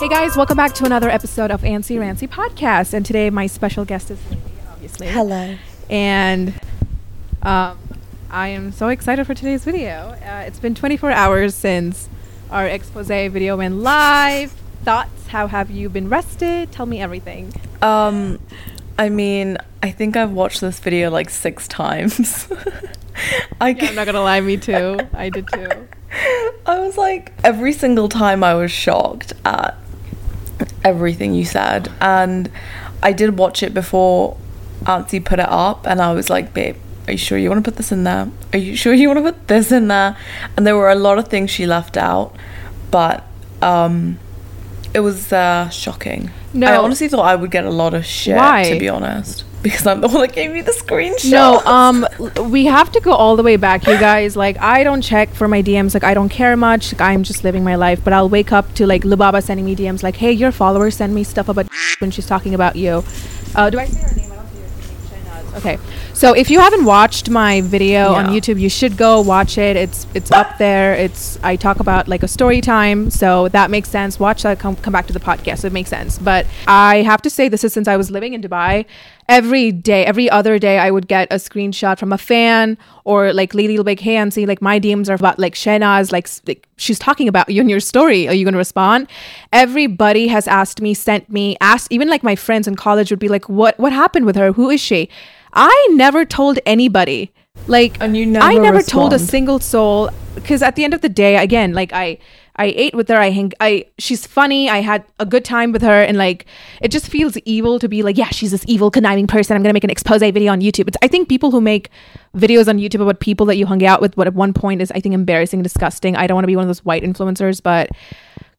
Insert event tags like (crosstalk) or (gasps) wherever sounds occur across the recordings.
Hey guys, welcome back to another episode of Ancy Rancy Podcast. And today my special guest is obviously. Hello. And um, I am so excited for today's video. Uh, it's been 24 hours since our expose video went live. Thoughts? How have you been rested? Tell me everything. Um, I mean, I think I've watched this video like six times. (laughs) I Yeah, I'm not gonna lie, me too. I did too. (laughs) I was like, every single time I was shocked at everything you said. And I did watch it before Ansi put it up, and I was like, babe, are you sure you want to put this in there? Are you sure you want to put this in there? And there were a lot of things she left out, but um, it was uh, shocking. No. I honestly thought I would get a lot of shit, Why? to be honest. Because I'm the one that gave you the screenshot. No, um, we have to go all the way back, you guys. Like, I don't check for my DMs. Like, I don't care much. Like, I'm just living my life. But I'll wake up to like Lubaba sending me DMs, like, "Hey, your followers send me stuff about (laughs) when she's talking about you." Uh, do I say her name? I don't see her name. Okay, so if you haven't watched my video on YouTube, you should go watch it. It's it's up there. It's I talk about like a story time, so that makes sense. Watch that. Come come back to the podcast. It makes sense. But I have to say, this is since I was living in Dubai. Every day, every other day, I would get a screenshot from a fan or like Lady will be like, "Hey, Ansi, like my DMs are about like Shena's, like, like she's talking about you in your story. Are you going to respond?" Everybody has asked me, sent me, asked even like my friends in college would be like, "What what happened with her? Who is she?" I never told anybody. Like And you I never never told a single soul because at the end of the day, again, like I I ate with her. I hang. I she's funny. I had a good time with her, and like it just feels evil to be like, yeah, she's this evil, conniving person. I'm gonna make an expose video on YouTube. It's, I think people who make videos on YouTube about people that you hung out with, what at one point is I think embarrassing, and disgusting. I don't want to be one of those white influencers, but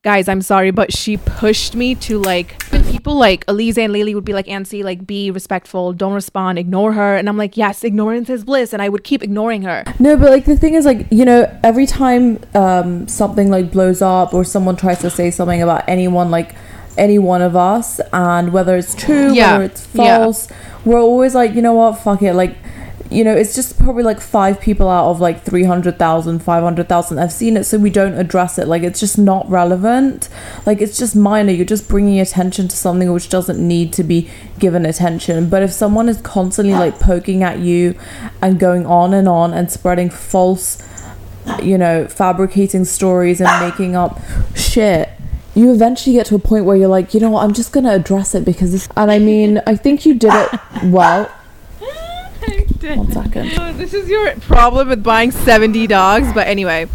guys, I'm sorry, but she pushed me to like people like Elise and Lily would be like, Ansi, like be respectful, don't respond, ignore her. And I'm like, yes, ignorance is bliss. And I would keep ignoring her. No, but like the thing is, like you know, every time um, something like blows up or someone tries to say something about anyone, like any one of us, and whether it's true, Yeah, whether it's yeah. false, we're always like, you know what, fuck it, like. You know, it's just probably like five people out of like 300,000, 500,000 have seen it, so we don't address it. Like, it's just not relevant. Like, it's just minor. You're just bringing attention to something which doesn't need to be given attention. But if someone is constantly like poking at you and going on and on and spreading false you know, fabricating stories and making up shit, you eventually get to a point where you're like, you know what, I'm just gonna address it because this. And I mean, I think you did it (laughs) well. One second. Oh, this is your problem with buying 70 dogs but anyway.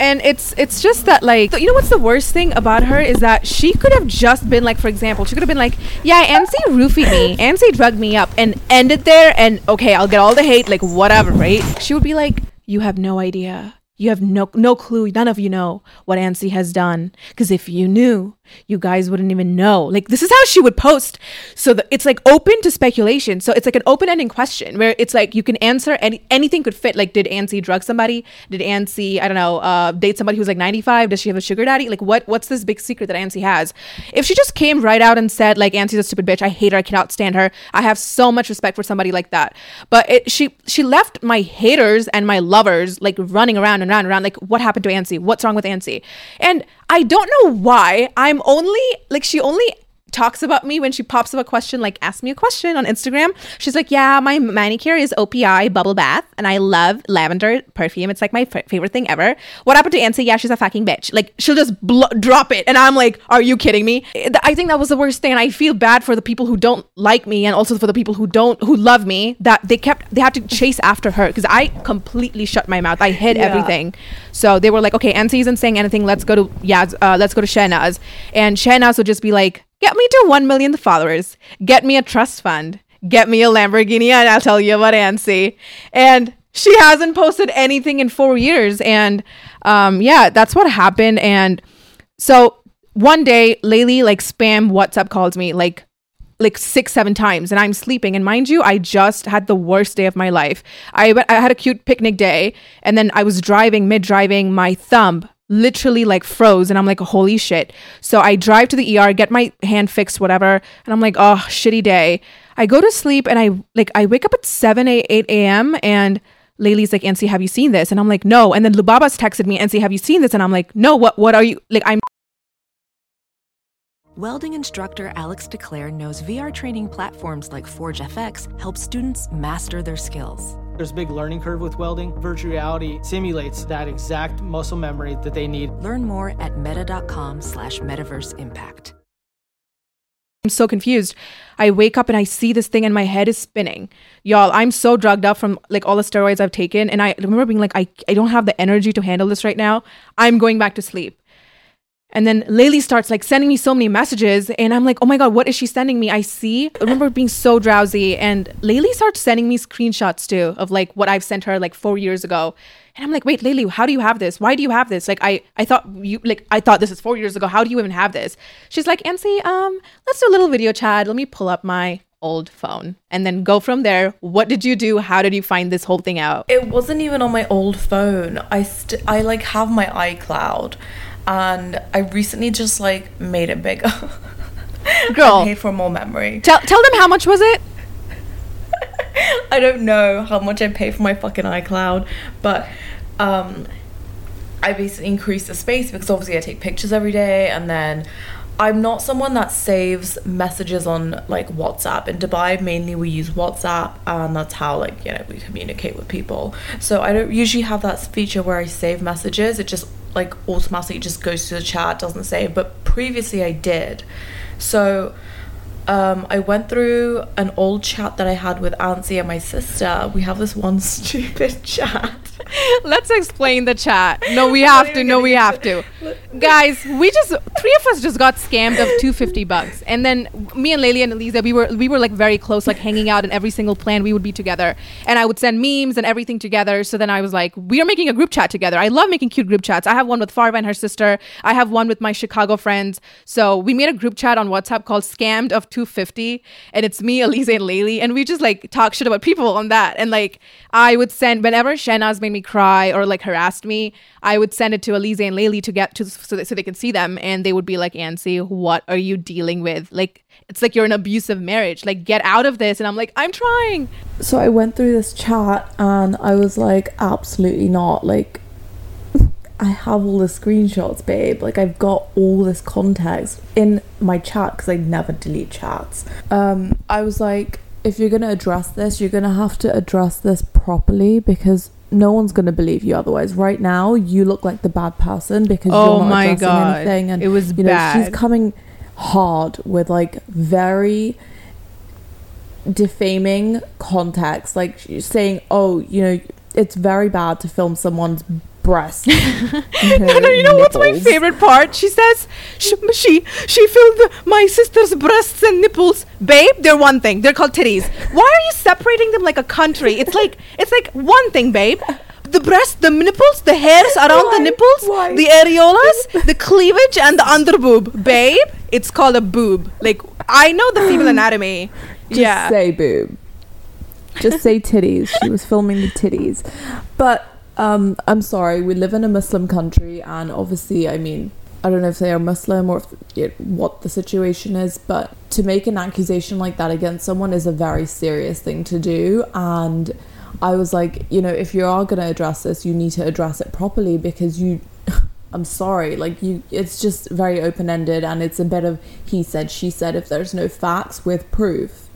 And it's it's just that like you know what's the worst thing about her is that she could have just been like for example she could have been like yeah Ansi roofied me. (laughs) Ansi drugged me up and ended there and okay I'll get all the hate like whatever right? She would be like you have no idea. You have no no clue. None of you know what Ansi has done. Because if you knew you guys wouldn't even know. Like this is how she would post. So the, it's like open to speculation. So it's like an open-ending question where it's like you can answer any anything could fit. Like did Ansi drug somebody? Did Ansi I don't know uh, date somebody who's like 95 does she have a sugar daddy? Like what what's this big secret that Ansi has? If she just came right out and said like Ansi's a stupid bitch I hate her I cannot stand her I have so much respect for somebody like that. But it, she she left my haters and my lovers like running around and around and around like what happened to Ansi what's wrong with Ansi and I don't know why. I'm only like she only talks about me when she pops up a question like ask me a question on Instagram. She's like, "Yeah, my manicure is OPI bubble bath and I love lavender perfume. It's like my f- favorite thing ever." What happened to Ansi? Yeah, she's a fucking bitch. Like she'll just bl- drop it and I'm like, "Are you kidding me?" I think that was the worst thing and I feel bad for the people who don't like me and also for the people who don't who love me that they kept they had to chase after her because I completely shut my mouth. I hid Yeah. everything. So they were like, "Okay, Ansi isn't saying anything. Let's go to yeah, Uh, let's go to Shahnaz." And Shahnaz would just be like, "Get me to one million followers. Get me a trust fund. Get me a Lamborghini, and I'll tell you about Ansi." And she hasn't posted anything in four years. And um, yeah, that's what happened. And so one day, Laylee like spam WhatsApp calls me like like six seven times and i'm sleeping and mind you i just had the worst day of my life i i had a cute picnic day and then i was driving mid driving my thumb literally like froze and i'm like holy shit so i drive to the er get my hand fixed whatever and i'm like oh shitty day i go to sleep and i like i wake up at 7 8 a.m and Laylee's like, Ansi, have you seen this? And I'm like, no. And then Lubaba's texted me, Ansi, have you seen this? And I'm like, no, what what are you like I'm Welding instructor Alex DeClaire knows VR training platforms like Forge FX help students master their skills. There's a big learning curve with welding. Virtual reality simulates that exact muscle memory that they need. Learn more at meta.com slash metaverse impact. I'm so confused. I wake up and I see this thing and my head is spinning. Y'all, I'm so drugged up from like all the steroids I've taken. And I remember being like, I, I don't have the energy to handle this right now. I'm going back to sleep. And then Laylee starts like sending me so many messages, and I'm like, oh my god, what is she sending me? I see. I remember being so drowsy, and Laylee starts sending me screenshots too of like what I've sent her like four years ago. And I'm like, wait, Laylee, how do you have this? Why do you have this? Like, I, I thought you like I thought this is four years ago. How do you even have this? She's like, Ansi, um, let's do a little video chat. Let me pull up my old phone and then go from there. What did you do? How did you find this whole thing out? It wasn't even on my old phone. I st- I like have my iCloud, and I recently just like made it bigger. (laughs) Girl. Paid for more memory. Tell tell them how much was it? (laughs) I don't know how much I pay for my fucking iCloud, but um, I basically increased the space because obviously I take pictures every day, and then I'm not someone that saves messages on like WhatsApp. In Dubai, mainly we use WhatsApp, and that's how like you know we communicate with people. So I don't usually have that feature where I save messages. It just like automatically just goes to the chat, doesn't save. But previously I did. So um, I went through an old chat that I had with Ansi and my sister. We have this one (laughs) stupid chat. Let's explain the chat. No, we have to. No, we have to. Guys, we just three of us just got scammed of 250 bucks. And then me and Laylee and Eliza, we were we were like very close, like hanging out and every single plan we would be together. And I would send memes and everything together. So then I was like, we are making a group chat together. I love making cute group chats. I have one with Farva and her sister. I have one with my Chicago friends. So we made a group chat on WhatsApp called Scammed of 250. And it's me, Eliza, and Laylee. And we just like talk shit about people on that. And like I would send whenever Shahnaz made me cry or like harassed me, I would send it to Alize and Laylee to get to so, that, so they can see them, and they would be like, "Ansi, what are you dealing with? Like, it's like you're an abusive marriage. Like, get out of this." And I'm like, "I'm trying." So I went through this chat and I was like, absolutely not. Like, I have all the screenshots, babe. Like, I've got all this context in my chat because I never delete chats. Um, I was like, if you're gonna address this, you're gonna have to address this properly because no one's gonna believe you otherwise. Right now, you look like the bad person because Oh you're not addressing God. anything, and It was you know she's coming hard with like very defaming context like saying oh you know it's very bad to film someone's breast (laughs) No, no, you know what's my favorite part? She says she she, she filmed my sister's breasts and nipples. Babe, they're one thing. They're called titties. Why are you separating them like a country? It's like it's like one thing, babe. The breast, the nipples, the hairs around the nipples, Why? the areolas, the cleavage, and the underboob. Babe, it's called a boob. Like I know the female anatomy. (sighs) just yeah. say boob just say titties she was filming the titties but um i'm sorry we live in a muslim country and obviously i mean I don't know if they are Muslim or if, it, what the situation is, but to make an accusation like that against someone is a very serious thing to do. And I was like, you know, if you are going to address this, you need to address it properly because you (laughs) I'm sorry. Like you, it's just very open ended, and it's a bit of he said, she said. If there's no facts with proof,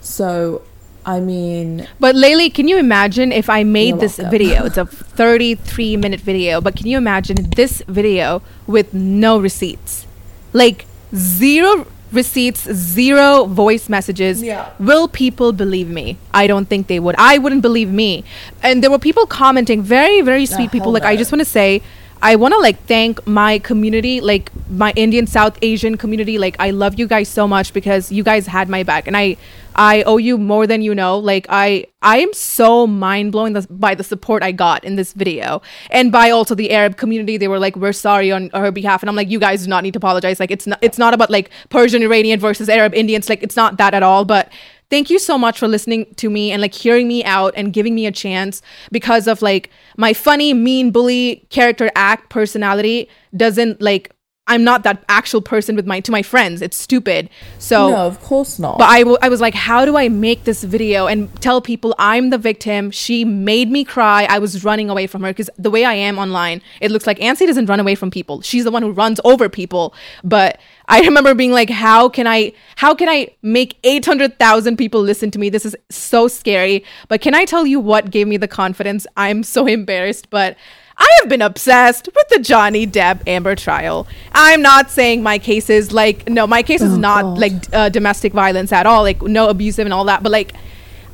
so I mean, But Laylee, can you imagine if I made this welcome. video? (laughs) It's a 33 minute video, but can you imagine this video with no receipts? Like zero receipts, zero voice messages. Yeah. Will people believe me? I don't think they would. I wouldn't believe me. And there were people commenting, very, very sweet uh, people. hell Like, I just want to say, I want to like thank my community, like my Indian South Asian community. Like I love you guys so much because you guys had my back, and I I owe you more than you know. Like I I am so mind blown by the support I got in this video, and by also the Arab community. They were like, "We're sorry on her behalf," and I'm like, "You guys do not need to apologize. Like it's not it's not about like Persian Iranian versus Arab Indians. Like it's not that at all." But thank you so much for listening to me and like hearing me out and giving me a chance because of like my funny mean bully character act personality doesn't like i'm not that actual person with my to my friends it's stupid so no, of course not. but I, w- I was like, how do I make this video and tell people I'm the victim? She made me cry. I was running away from her because the way I am online, it looks like Ansi doesn't run away from people. She's the one who runs over people. But I remember being like, how can I, how can I make 800,000 people listen to me? This is so scary. But can I tell you what gave me the confidence? I'm so (laughs) embarrassed, but I have been obsessed with the Johnny Depp Amber trial. I'm not saying my case is like no, my case is Oh, not God. like uh, domestic violence at all, like no abusive and all that. But like,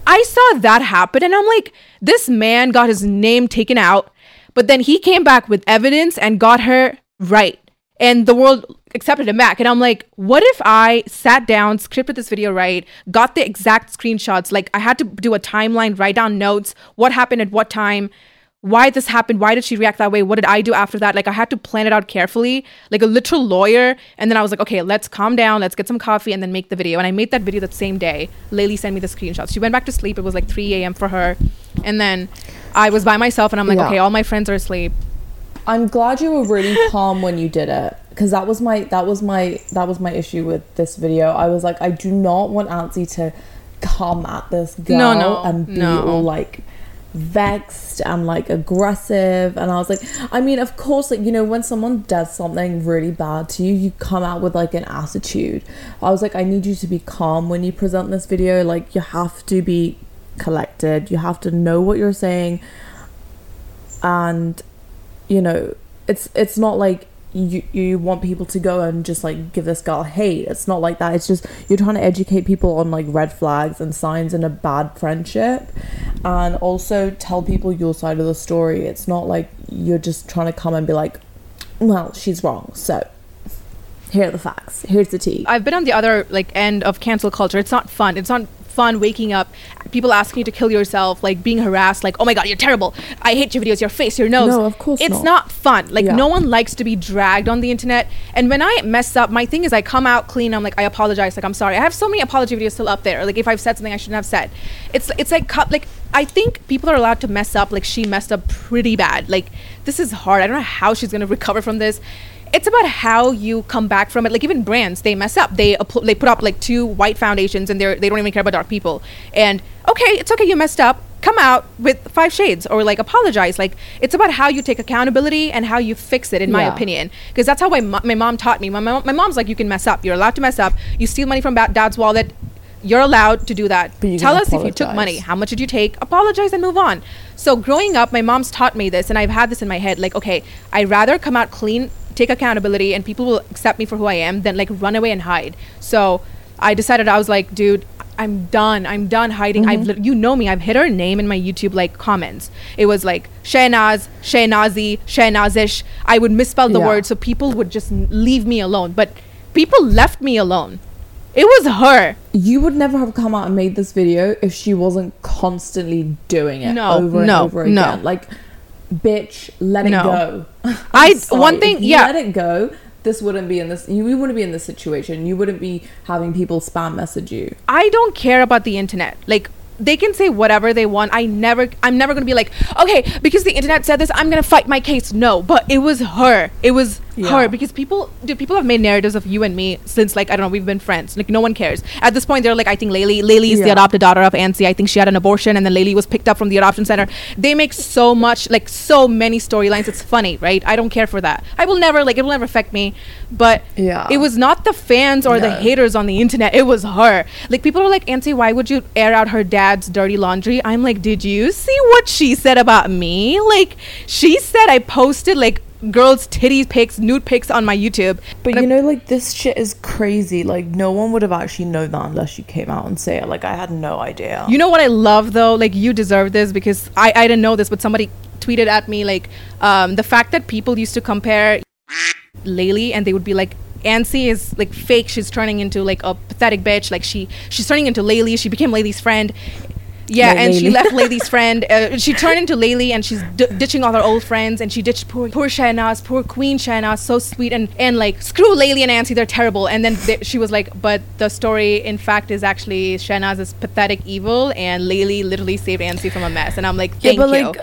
I saw that happen, and I'm like, this man got his name taken out, but then he came back with evidence and got her right, and the world accepted him back. And I'm like, what if I sat down, scripted this video right, got the exact screenshots? Like, I had to do a timeline, write down notes, what happened at what time why this happened why did she react that way what did i do after that? Like i had to plan it out carefully like a literal lawyer. And then i was like okay let's calm down let's get some coffee and then make the video. And i made that video that same day. Laylee sent me the screenshots. She went back to sleep. It was like 3 a.m for her. And then i was by myself and i'm like Yeah. okay all my friends are asleep. I'm glad you were really (laughs) calm when you did it because that was my that was my that was my issue with this video. I was like, I do not want Ansi to come at this girl No, no, and be no. all like vexed and like aggressive. And I was like I mean of course like you know when someone does something really bad to you you come out with like an attitude. I was like I need you to be calm. When you present this video like you have to be collected. You have to know what you're saying. And you know it's it's not like you you want people to go and just like give this girl hate. It's not like that. It's just you're trying to educate people on like red flags and signs in a bad friendship and also tell people your side of the story. It's not like you're just trying to come and be like well she's wrong. So here are the facts. Here's the tea. I've been on the other like end of cancel culture. It's not fun. It's not fun waking up, people asking you to kill yourself, like being harassed, like, oh my god, you're terrible. I hate your videos, your face, your nose. No, of course It's not. not fun. Like Yeah. no one likes to be dragged on the internet. And when I mess up, my thing is I come out clean. I'm like, I apologize. Like I'm sorry. I have so many apology videos still up there. Like if I've said something I shouldn't have said. It's it's like like I think people are allowed to mess up. Like she messed up pretty bad. Like this is hard. I don't know how she's gonna recover from this it's about how you come back from it. Like even brands, they mess up. They they put up like two white foundations and they they don't even care about dark people. And okay, it's okay, you messed up. Come out with five shades or like apologize. Like it's about how you take accountability and how you fix it. In my Yeah. opinion, because that's how my mo- my mom taught me. My, my my mom's like, you can mess up. You're allowed to mess up. You steal money from ba- dad's wallet. You're allowed to do that. Tell us if you took money. How much did you take? Apologize and move on. So growing up, my mom's taught me this, and I've had this in my head. Like, okay, I'd rather come out clean, take accountability, and people will accept me for who I am than like run away and hide. So I decided I was like, dude. I'm done. I'm done hiding. I've mm-hmm. you know me. I've hit her name in my YouTube like comments. It was like Shahnaz, Shahnazi, Shahnazish. I would misspell the Yeah. word so people would just leave me alone. But people left me alone. It was her. you would never have come out and made this video if she wasn't constantly doing it No, over and no, over no. again. Like, bitch, let it No. go. (laughs) I- sorry. one thing- you yeah. let it go. This wouldn't be in this. You we wouldn't be in this situation. You wouldn't be having people spam message you. I don't care about the internet. Like they can say whatever they want. I never I'm never going to be like, "Okay, because the internet said this, I'm going to fight my case." No, but it was her. It was her because people dude, people have made narratives of you and me since like I don't know we've been friends. Like no one cares. At this point they're like I think Laylee Laylee is the adopted daughter of Ansi. I think she had an abortion and then Laylee was picked up from the adoption center. They make so much like so many storylines. It's funny right? I don't care for that. I will never like it will never affect me. But Yeah. it was not the fans or the haters on the internet. It was her. Like people are like Ansi why would you air out her dad's dirty laundry? I'm like did you see what she said about me? Like she said I posted like girls titties pics nude pics on my youtube But And you know, like this shit is crazy. Like no one would have actually known that unless you came out and say it. Like I had no idea. you know what i love though like you deserve this because i i didn't know this but somebody tweeted at me like um the fact that people used to compare Laylee and they would be like Ansi is like fake. She's turning into like a pathetic bitch. Like she she's turning into Laylee. She became Laylee's friend. Yeah, and she left Laylee's (laughs) friend. Uh, she turned into Laylee, and she's d- ditching all her old friends. And she ditched poor, poor Shahnaz, poor Queen Shahnaz, so sweet. And and like screw Laylee and Ansi, they're terrible. And then th- she was like, but the story, in fact, is actually Shahnaz is pathetic evil, and Laylee literally saved Ansi from a mess. And I'm like, yeah, thank but you. like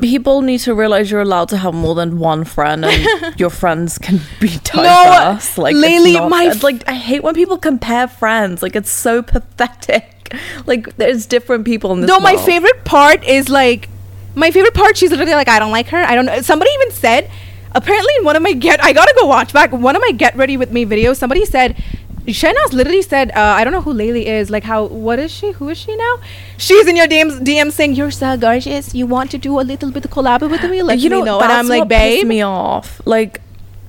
people need to realize you're allowed to have more than one friend, and (laughs) your friends can be diverse. like it's Laylee, not- my it's like I hate when people compare friends. Like it's so pathetic. (laughs) Like there's different people in this. Though my world. favorite part is like my favorite part. She's literally like, I don't like her. I don't know. Somebody even said, apparently in one of my get, (laughs) I gotta go watch back one of my get ready with me videos. Somebody said. Shahnaz literally said, uh, "I don't know who Laylee is. Like, how? What is she? Who is she now? She's in your DMs, DM saying you're so gorgeous. You want to do a little bit of collab with me? (gasps) Let you know, me know." And I'm like, "Babe, me off. Like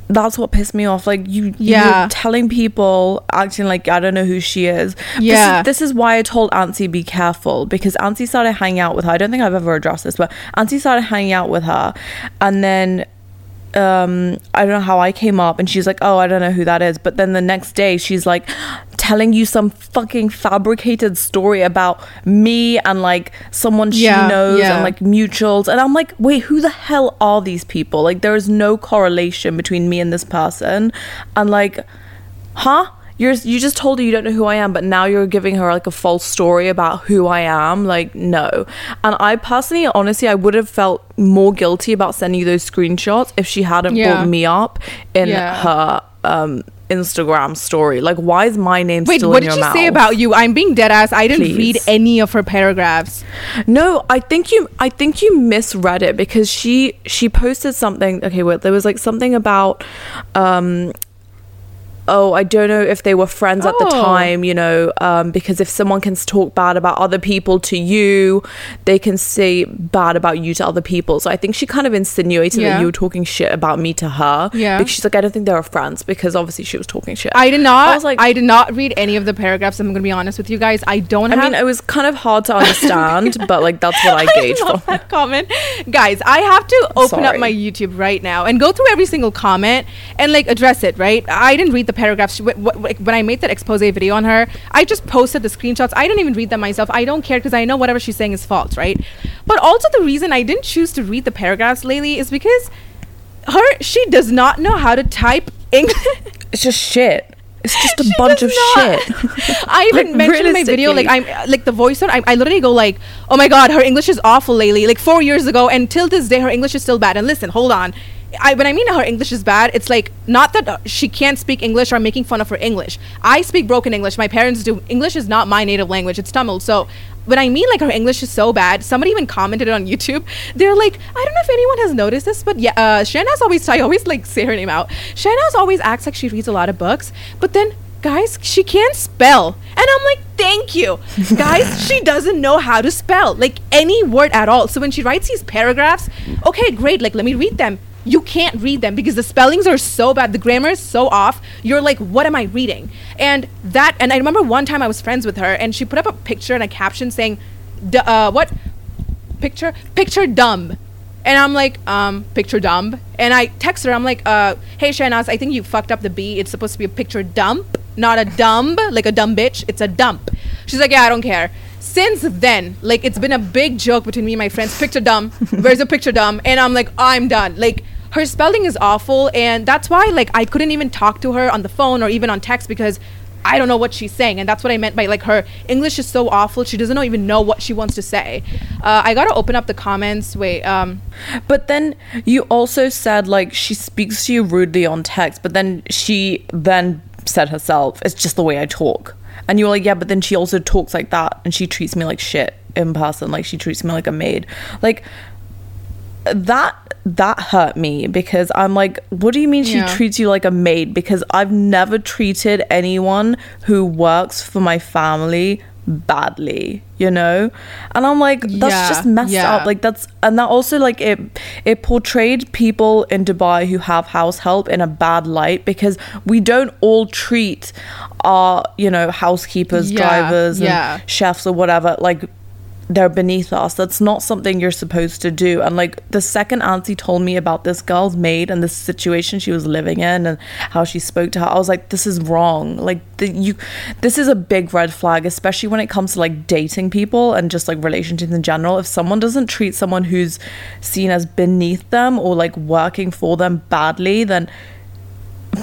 that's what pissed me off. Like you, Yeah. you're telling people acting like I don't know who she is. Yeah. this is, this is why I told Ansi be careful because Ansi started hanging out with her. I don't think I've ever addressed this, but Ansi started hanging out with her, and then um I don't know how I came up and she's like, "Oh, I don't know who that is." But then the next day she's like telling you some fucking fabricated story about me and like someone she Yeah, knows yeah. and like mutuals and I'm like, "Wait, who the hell are these people?" Like there is no correlation between me and this person. And like, huh? You're you just told her you don't know who I am, but now you're giving her like a false story about who I am. Like, no. And I personally, honestly, I would have felt more guilty about sending you those screenshots if she hadn't Yeah. brought me up in Yeah. her um Instagram story. Like, why is my name wait, still what did she say about you? I'm being dead ass. I didn't read any of her paragraphs. No, I think you I think you misread it because she she posted something okay, wait, there was like something about um oh, I don't know if they were friends at the Oh. time, you know, um, because if someone can talk bad about other people to you, they can say bad about you to other people. So I think she kind of insinuated Yeah. that you were talking shit about me to her. Yeah. Because she's like, I don't think they were friends because obviously she was talking shit. I did not. I was like- I did not read any of the paragraphs. I'm gonna be honest with you guys. I don't I have. mean, it was kind of hard to understand, (laughs) but like that's what I (laughs) gauged from that comment. Guys, I have to open up my YouTube right now and go through every single comment and like address it, right? I didn't read the paragraphs. She, wh- wh- when I made that expose video on her, I just posted the screenshots. I didn't even read them myself. I don't care because I know whatever she's saying is false, right? But also the reason I didn't choose to read the paragraphs lately is because her she does not know how to type English. (laughs) It's just shit. It's just a She bunch of not. shit. (laughs) I even Like, mentioned in my video, like. I'm like the voiceover. I, I literally go like, "Oh my god, her English is awful lately." Like four years ago, and till this day, her English is still bad. And listen, hold on. I, when I mean her English is bad, it's like not that uh, she can't speak English or I'm making fun of her English. I speak broken English. My parents do. English is not my native language. It's Tamil. So when I mean like her English is so bad, somebody even commented on YouTube. (laughs) They're like, I don't know if anyone has noticed this, but yeah, uh, Shahnaz always I always like say her name out. Shahnaz always acts like she reads a lot of books, but then guys, she can't spell. And I'm like, thank you. (laughs) guys, she doesn't know how to spell, like any word at all. So when she writes these paragraphs, okay, great, like let me read them. You can't read them because the spellings are so bad, the grammar is so off. You're like, what am I reading? And that, and I remember one time I was friends with her and she put up a picture and a caption saying, uh, what? Picture? Picture dumb. And I'm like, um, picture dumb. And I text her, I'm like, uh, hey Shahnaz, I think you fucked up the B. It's supposed to be a picture dump, not a dumb, like a dumb bitch. It's a dump. She's like, yeah, I don't care. Since then, like it's been a big joke between me and my friends. Picture dumb. (laughs) Where's a picture dumb? And I'm like, I'm done. Like her spelling is awful, and that's why like I couldn't even talk to her on the phone or even on text because I don't know what she's saying, and that's what I meant by like her English is so awful. She doesn't know, even know what she wants to say. Uh, I gotta open up the comments. Wait, um, But then you also said like she speaks to you rudely on text, but then she then said herself, "It's just the way I talk." And you were like, "Yeah, but then she also talks like that, and she treats me like shit in person. Like she treats me like a maid. Like that." That hurt me because I'm like, what do you mean she Yeah. treats you like a maid? Because I've never treated anyone who works for my family badly, you know? And I'm like, that's Yeah, just messed yeah. up. Like that's and that also like it it portrayed people in Dubai who have house help in a bad light because we don't all treat our you know housekeepers, Yeah, drivers, and chefs or whatever like they're beneath us. That's not something you're supposed to do. And like the second Ansi told me about this girl's maid and the situation she was living in and how she spoke to her, I was like, this is wrong. Like the, you, this is a big red flag, especially when it comes to like dating people and just like relationships in general. If someone doesn't treat someone who's seen as beneath them or like working for them badly, then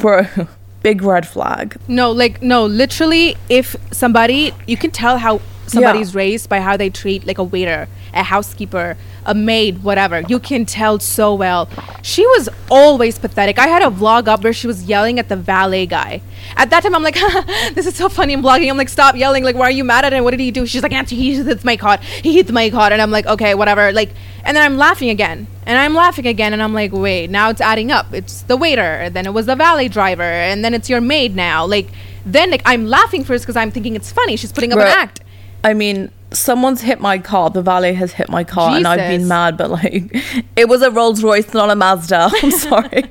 bro, (laughs) big red flag. No, like no, literally if somebody you can tell how somebody's raised by how they treat like a waiter, a housekeeper, a maid, whatever. You can tell so well. She was always pathetic. I had a vlog up where she was yelling at the valet guy. At that time I'm like, (laughs) this is so funny I'm vlogging. I'm like, stop yelling, like why are you mad at him? What did he do? She's like, Ansi, he hits my card. He hits my card and I'm like, okay, whatever. Like and then I'm laughing again. And I'm laughing again and I'm like, wait, now it's adding up. It's the waiter, and then it was the valet driver, and then it's your maid now. Like then like I'm laughing first because I'm thinking it's funny. She's putting up Bro, an act. I mean, someone's hit my car. The valet has hit my car, and I've been mad. But like, it was a Rolls Royce, not a Mazda. (laughs) I'm (laughs) sorry.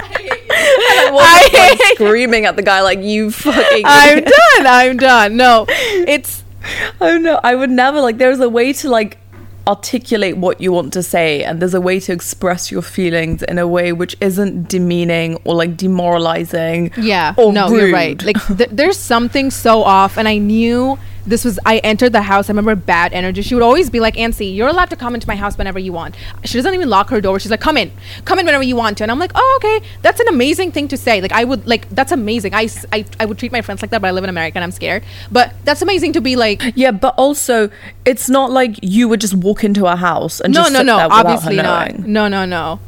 I was like, screaming at the guy like, "You fucking!" I'm idiot." done. I'm done. No, it's (laughs) Oh no, I would never like. There's a way to like articulate what you want to say, and there's a way to express your feelings in a way which isn't demeaning or like demoralizing. Yeah. or no, you're right. Like th- there's something so off, and I knew this was. I entered the house. I remember bad energy. She would always be like, "Ansi, you're allowed to come into my house whenever you want." She doesn't even lock her door. She's like, "Come in, come in whenever you want to." And I'm like, "Oh, okay. That's an amazing thing to say. Like I would like that's amazing. I, I, I would treat my friends like that, but I live in America and I'm scared. But that's amazing to be like." (gasps) Yeah, but also it's not like you would just walk into a house and No, just no, no. Obviously not. No, no, no.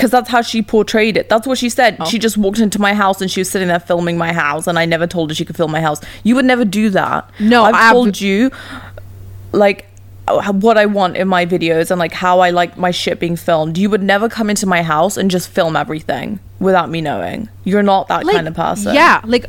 Because that's how she portrayed it. That's what she said. Oh. She just walked into my house and she was sitting there filming my house, and I never told her she could film my house. You would never do that. No, I've I've- told you, like what I want in my videos and like how I like my shit being filmed. You would never come into my house and just film everything without me knowing. You're not that like, kind of person. Yeah, like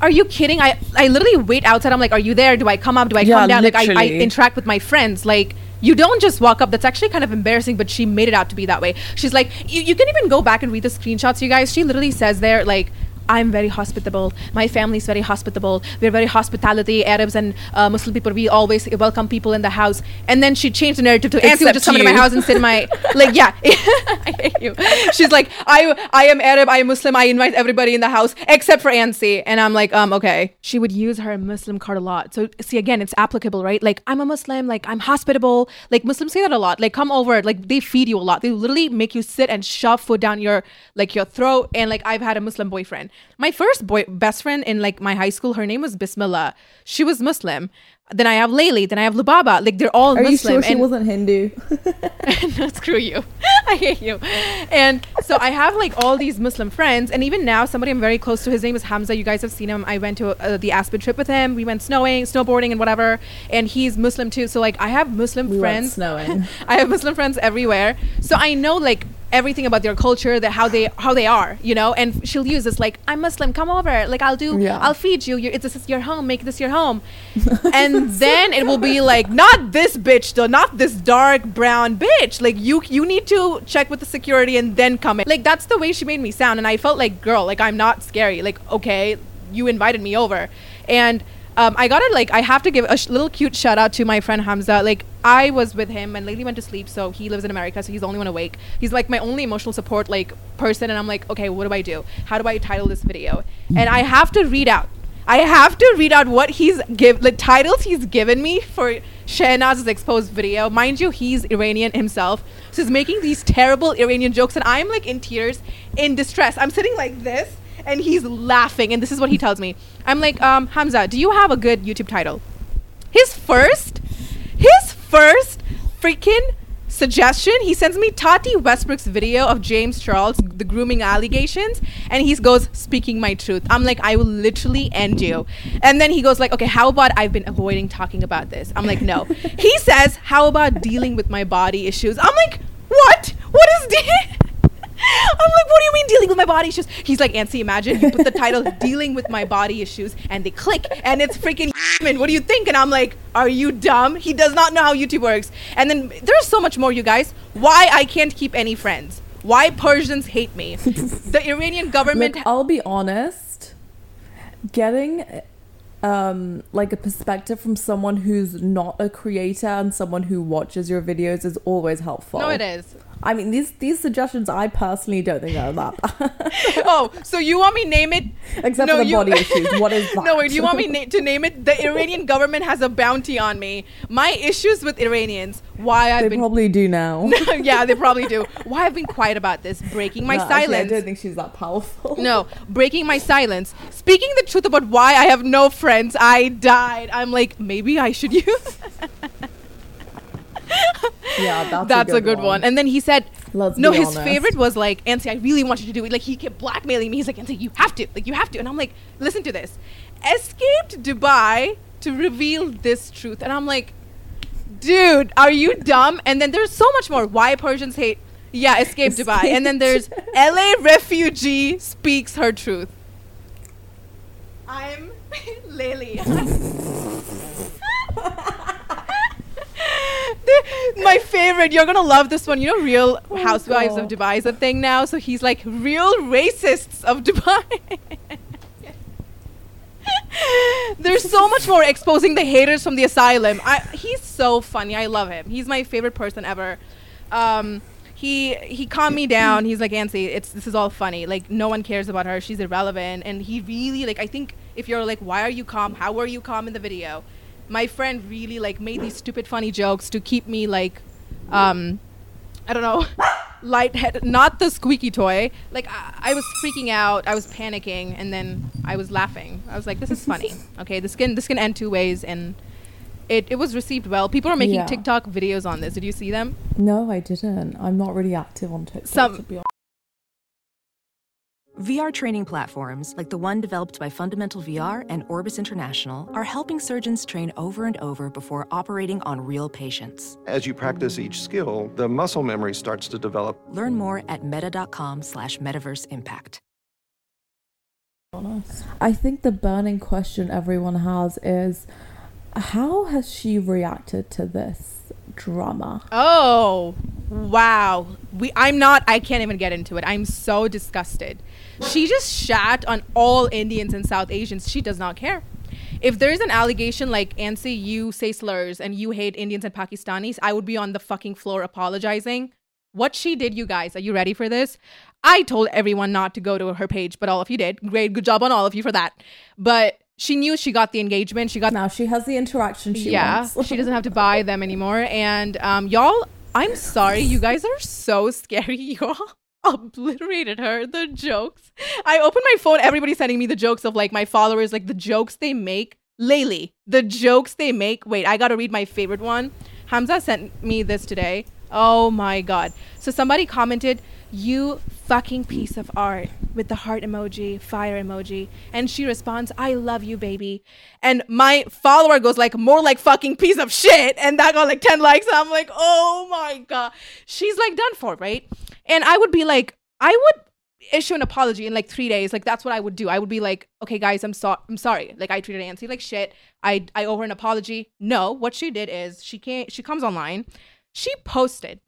are you kidding? I I literally wait outside. I'm like, are you there? Do I come up? Do I Yeah, come down? Like I, I interact with my friends. Like you don't just walk up. That's actually kind of embarrassing, but she made it out to be that way. She's like, you, you can even go back and read the screenshots, you guys. She literally says there, like, I'm very hospitable. My family is very hospitable. We're very hospitality. Arabs and uh, Muslim people, we always welcome people in the house. And then she changed the narrative to Ansi would just come into my house and sit in my (laughs) like, yeah. (laughs) I hate you. She's like, I I am Arab. I am Muslim. I invite everybody in the house except for Ansi. And I'm like, um, okay. She would use her Muslim card a lot. So see, again, it's applicable, right? Like, I'm a Muslim. Like, I'm hospitable. Like Muslims say that a lot. Like, come over. Like, they feed you a lot. They literally make you sit and shove food down your like your throat. And like, I've had a Muslim boyfriend. My first boy best friend in like my high school, her name was Bismillah. She was Muslim. Then I have Laylee. Then I have Lubaba. Like, they're all Are you Muslim. sure she and- wasn't Hindu? (laughs) no, screw you. (laughs) I hate you. And so I have like all these Muslim friends, and even now, somebody I'm very close to. His name is Hamza. You guys have seen him. I went to uh, the Aspen trip with him. We went snowing, snowboarding, and whatever. And he's Muslim too. So like, I have Muslim We friends. snowing. (laughs) I have Muslim friends everywhere. So I know like everything about their culture, that how they how they are, you know. And she'll use this like, "I'm Muslim. Come over. Like I'll do. Yeah. I'll feed you. You're, it's this is your home. Make this your home." (laughs) and then it will be like, "Not this bitch though. Not this dark brown bitch. Like you you need to check with the security and then come in." Like that's the way she made me sound, and I felt like, "Girl, like I'm not scary. Like okay, you invited me over," and. Um, I gotta like I have to give a sh- little cute shout out to my friend Hamza. Like I was with him and lately went to sleep, so he lives in America, so he's the only one awake. He's like my only emotional support like person, and I'm like, okay, what do I do? How do I title this video? And I have to read out. I have to read out what he's give the titles he's given me for Shahnaz's exposed video. Mind you, he's Iranian himself, so he's making these terrible Iranian jokes, and I'm like in tears, in distress. I'm sitting like this and he's laughing. And this is what he tells me. I'm like, um, Hamza, do you have a good YouTube title? His first, his first freaking suggestion he sends me tati westbrook's video of james charles the grooming allegations and he goes speaking my truth. I'm like i will literally end you. And then he goes like okay how about i've been avoiding talking about this? I'm like no. (laughs) He says how about dealing with my body issues? I'm like what? What is de- I'm like, what do you mean dealing with my body issues? He's like, Ansi, imagine you put the title (laughs) dealing with my body issues and they click and it's freaking and what do you think? And I'm like, are you dumb? He does not know how YouTube works. And then there's so much more, you guys. Why I can't keep any friends. Why Persians hate me. (laughs) the Iranian government Look, I'll be honest. Getting um like a perspective from someone who's not a creator and someone who watches your videos is always helpful. No, it is. I mean, these these suggestions I personally don't think are that bad. (laughs) oh, so you want me name it? Except No, for the you- body issues. What is that? (laughs) No, wait, do you want me na- to name it? The Iranian government has a bounty on me. My issues with Iranians. Why I've They been. probably do now. (laughs) yeah, they probably do. Why I've been quiet about this, breaking my No, actually, silence. I don't think she's that powerful. No, breaking my silence. Speaking the truth about why I have no friends. I died. I'm like, maybe I should use. Yeah, that's, That's a good, one. And then he said, Let's no, his honest. favorite was like, Ansi, I really want you to do it. Like, he kept blackmailing me. He's like, Ansi, you have to. Like, you have to. And I'm like, listen to this. Escaped Dubai to reveal this truth. And I'm like, dude, are you dumb? And then there's so much more. Why Persians hate. Yeah, escape Dubai. And then there's LA refugee speaks her truth. I'm (laughs) Lily. (laughs) (laughs) (laughs) My favorite. You're gonna love this one. You know, Real Housewives of Dubai is a thing now. So he's like real racists of Dubai. (laughs) There's so much more exposing the haters from the asylum. I, he's so funny. I love him. He's my favorite person ever. Um, he he calmed me down. He's like, Ansi, it's this is all funny. Like no one cares about her. She's irrelevant. And he really like. I think if you're like, why are you calm? How are you calm in the video? My friend really like made these stupid funny jokes to keep me like, um, I don't know, (laughs) lightheaded. Not the squeaky toy. Like I, I was freaking out. I was panicking, and then I was laughing. I was like, "This is (laughs) funny." Okay, this can this can end two ways, and it it was received well. People are making Yeah. TikTok videos on this. Did you see them? No, I didn't. I'm not really active on TikTok. Some- to be honest. VR training platforms, like the one developed by Fundamental VR and Orbis International, are helping surgeons train over and over before operating on real patients. As you practice each skill, the muscle memory starts to develop. Learn more at meta.com slash metaverse impact. I think the burning question everyone has is how has she reacted to this drama? Oh, wow. We I'm not I can't even get into it. I'm so disgusted. She just shat on all Indians and South Asians. She does not care. If there's an allegation like Ansi, you say slurs and you hate Indians and Pakistanis, I would be on the fucking floor apologizing. What she did, you guys, are you ready for this? I told everyone not to go to her page, but all of you did. Great, good job on all of you for that. But she knew she got the engagement. She got Now she has the interaction she yeah, wants. she doesn't have to (laughs) buy them anymore. And um, y'all, I'm sorry, you guys are so scary. (laughs) Y'all obliterated her. The jokes. I open my phone. Everybody's sending me the jokes of like my followers, like the jokes they make. Laylee, the jokes they make. Wait, I gotta read my favorite one. Hamza sent me this today. Oh my god. So somebody commented, "You fucking piece of art" with the heart emoji, fire emoji, and she responds, "I love you, baby." And my follower goes like, "More like fucking piece of shit," and that got like ten likes. I'm like, "Oh my god." She's like done for, right? And I would be like, I would issue an apology in like three days. Like that's what I would do. I would be like, okay, guys, I'm sorry. I'm sorry. Like I treated Nancy like shit. I I owe her an apology. No, what she did is she can't. She comes online. She posted.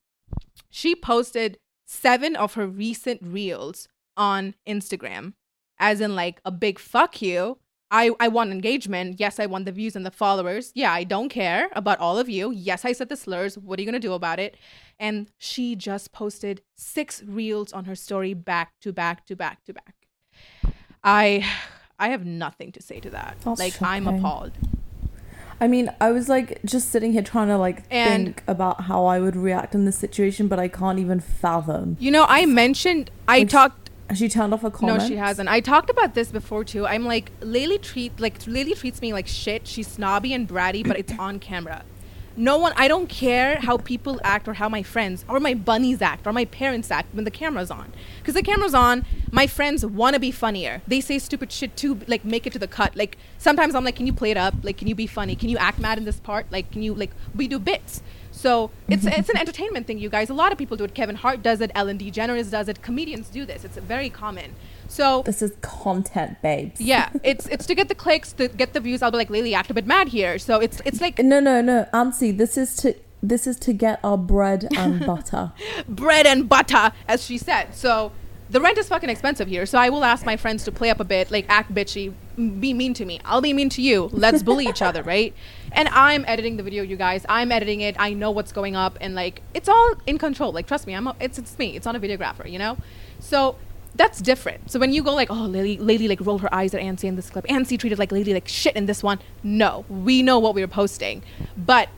She posted seven of her recent reels on Instagram, as in like a big fuck you. I, I want engagement. Yes, I want the views and the followers. Yeah, I don't care about all of you. Yes, I said the slurs. What are you going to do about it? And she just posted six reels on her story back to back to back to back. I I have nothing to say to that. That's like I'm appalled. I mean, I was like just sitting here trying to like And- think about how I would react in this situation, but I can't even fathom. You know, I mentioned I Which- talked She turned off her comments. No, she hasn't. I talked about this before too. I'm like, Laylee treat like Laylee treats me like shit. She's snobby and bratty, but it's on camera. No one. I don't care how people act or how my friends or my bunnies act or my parents act when the camera's on. Because the camera's on, my friends want to be funnier. They say stupid shit to like make it to the cut. Like sometimes I'm like, can you play it up? Like, can you be funny? Can you act mad in this part? Like, can you like we do bits. So it's it's an entertainment thing, you guys. A lot of people do it. Kevin Hart does it. Ellen DeGeneres does it. Comedians do this. It's very common. So This is content, babes. yeah, it's it's to get the clicks, to get the views. I'll be like, Lily, act a bit mad here. So it's it's like No, no, no, Ansi. This is to this is to get our bread and (laughs) butter. bread and butter, as she said. So the rent is fucking expensive here. So I will ask my friends to play up a bit, like act bitchy, be mean to me. I'll be mean to you. Let's bully each other, (laughs) right? And I'm editing the video, you guys. I'm editing it. I know what's going up, and like it's all in control. Like trust me, I'm a, it's it's me. It's not a videographer, you know. So that's different. So when you go like, oh, Lily, Lily like rolled her eyes at Ansi in this clip. Ansi treated like Lily like shit in this one. No, we know what we were posting, but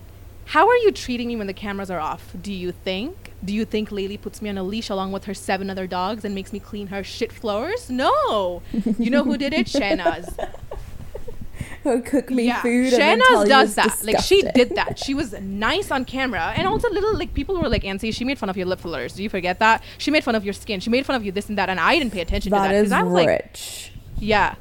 how are you treating me when the cameras are off? Do you think? Do you think Lily puts me on a leash along with her seven other dogs and makes me clean her shit floors? No. You know who did it? (laughs) Shahnaz. Cook me yeah. food and then tell Shahnaz you does that. Like she did that. She was nice on camera, and also little like people were like, "Ansi, she made fun of your lip fillers. Do you forget that? She made fun of your skin. She made fun of you this and that." And I didn't pay attention to That that is I was like, rich. yeah.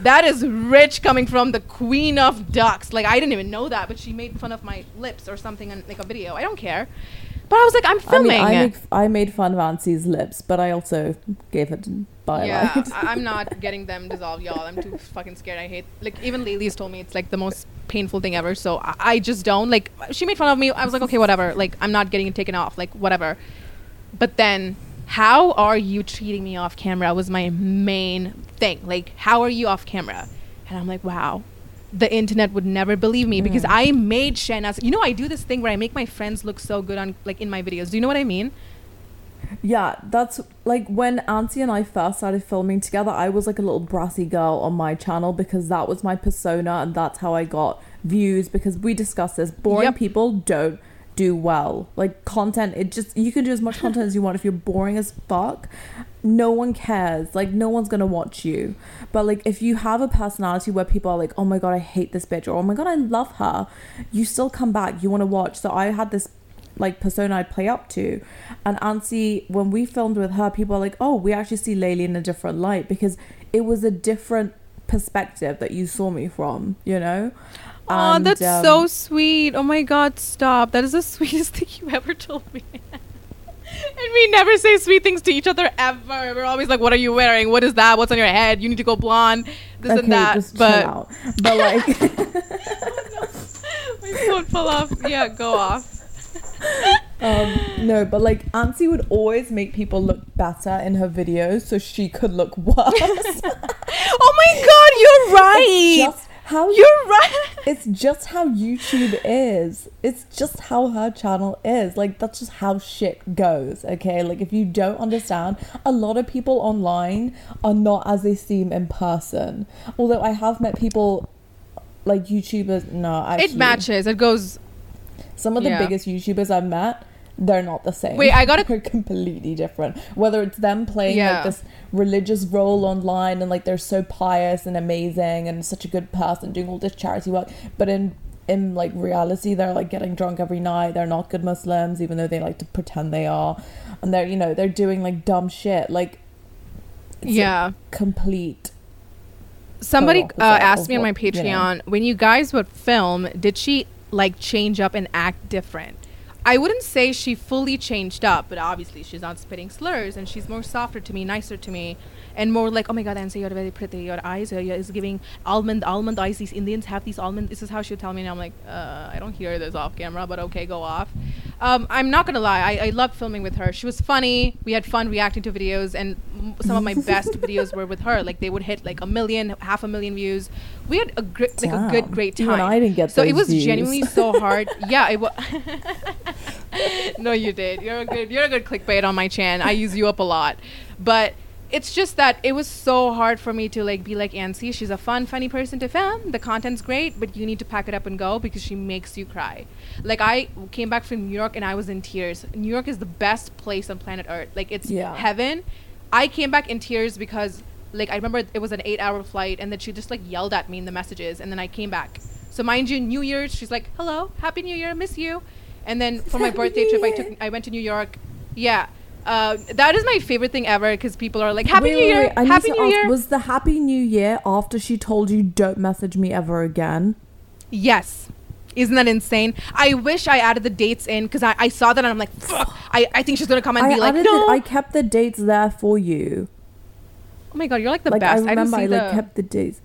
That is rich coming from the queen of ducks. Like I didn't even know that, but she made fun of my lips or something on like a video. I don't care. But I was like, I'm I mean, filming. I, make, I made fun of Ansi's lips, but I also gave it yeah, I'm not getting them dissolved, y'all. I'm too fucking scared. I hate like even Lily's told me it's like the most painful thing ever. So I, I just don't like. She made fun of me. I was like, okay, whatever. Like I'm not getting it taken off. Like whatever. But then, how are you treating me off camera? Was my main thing. Like how are you off camera? And I'm like, wow. The internet would never believe me because hmm. I made Shahnaz. You know, I do this thing where I make my friends look so good on like in my videos. Do you know what I mean? Yeah, that's like when Auntie and I first started filming together, I was like a little brassy girl on my channel because that was my persona and that's how I got views because we discussed this. Boring Yep. people don't do well. Like content, it just you can do as much (laughs) content as you want if you're boring as fuck. No one cares. Like no one's gonna watch you. But like if you have a personality where people are like, oh my god, I hate this bitch or oh my god, I love her, you still come back. You want to watch. So I had this like persona I'd play up to. And Ansi, when we filmed with her, people are like, oh, we actually see Laylee in a different light because it was a different perspective that you saw me from, you know? Oh, And, that's um, so sweet. Oh my god, stop. That is the (laughs) sweetest thing you ever told me. (laughs) and we never say sweet things to each other ever. We're always like, what are you wearing? What is that? What's on your head? You need to go blonde. This Okay, and that. but. But like, (laughs) my phone fell off. Yeah, go off. Um, no, but like Ansi would always make people look better in her videos so she could look worse. (laughs) Oh my god, you're right. how you're right. it's just how YouTube is. It's just how her channel is. Like that's just how shit goes. Okay, like if you don't understand, a lot of people online are not as they seem in person. Although I have met people like YouTubers. No, actually, It matches. It goes. Some of the yeah. biggest YouTubers I've met. They're not the same. Wait, I gotta- (laughs) They're completely different. Whether it's them playing Yeah. like this religious role online and like they're so pious and amazing and such a good person doing all this charity work, but in in like reality they're like getting drunk every night. They're not good Muslims, even though they like to pretend they are, and they're you know they're doing like dumb shit. Like Yeah. complete. Somebody uh, asked me on my what, you know. Patreon when you guys would film, did she like change up and act different? I wouldn't say she fully changed up, but obviously she's not spitting slurs and she's more softer to me, nicer to me, and more like, oh my god, Ansa, you're very pretty. Your eyes are is giving almond almond eyes. These Indians have these almond. This is how she would tell me, and I'm like, uh, I don't hear this off camera, but okay, go off. Um, I'm not gonna lie, I, I loved filming with her. She was funny. We had fun reacting to videos, and m- some of my best videos were with her. Like they would hit like a million, half a million views. We had a great, like a good, great time. Even I didn't get so it was views. genuinely so (laughs) hard. yeah, it was. (laughs) no, you did. You're a good. You're a good clickbait on my channel. I use you up a lot, but it's just that it was so hard for me to like be like Ansi. She's a fun, funny person to film. The content's great, but you need to pack it up and go because she makes you cry. Like I came back from New York and I was in tears. New York is the best place on planet Earth. Like it's Yeah. heaven. I came back in tears because like I remember it was an eight hour flight and then she just like yelled at me in the messages and then I came back. So mind you, New Year's, she's like, "Hello, Happy New Year, miss you." And then for my birthday trip, I took I went to New York. Yeah, uh, that is my favorite thing ever because people are like, "Happy Wait, New Year, wait, need Happy New ask, Year." Was the Happy New Year after she told you don't message me ever again? Yes. Isn't that insane? I wish I added the dates in because I, I saw that and I'm like, Fuck. I, I think she's gonna come and I be like, added no. I kept the dates there for you. oh my god, you're like the like best. I remember I, didn't see like the, kept the dates.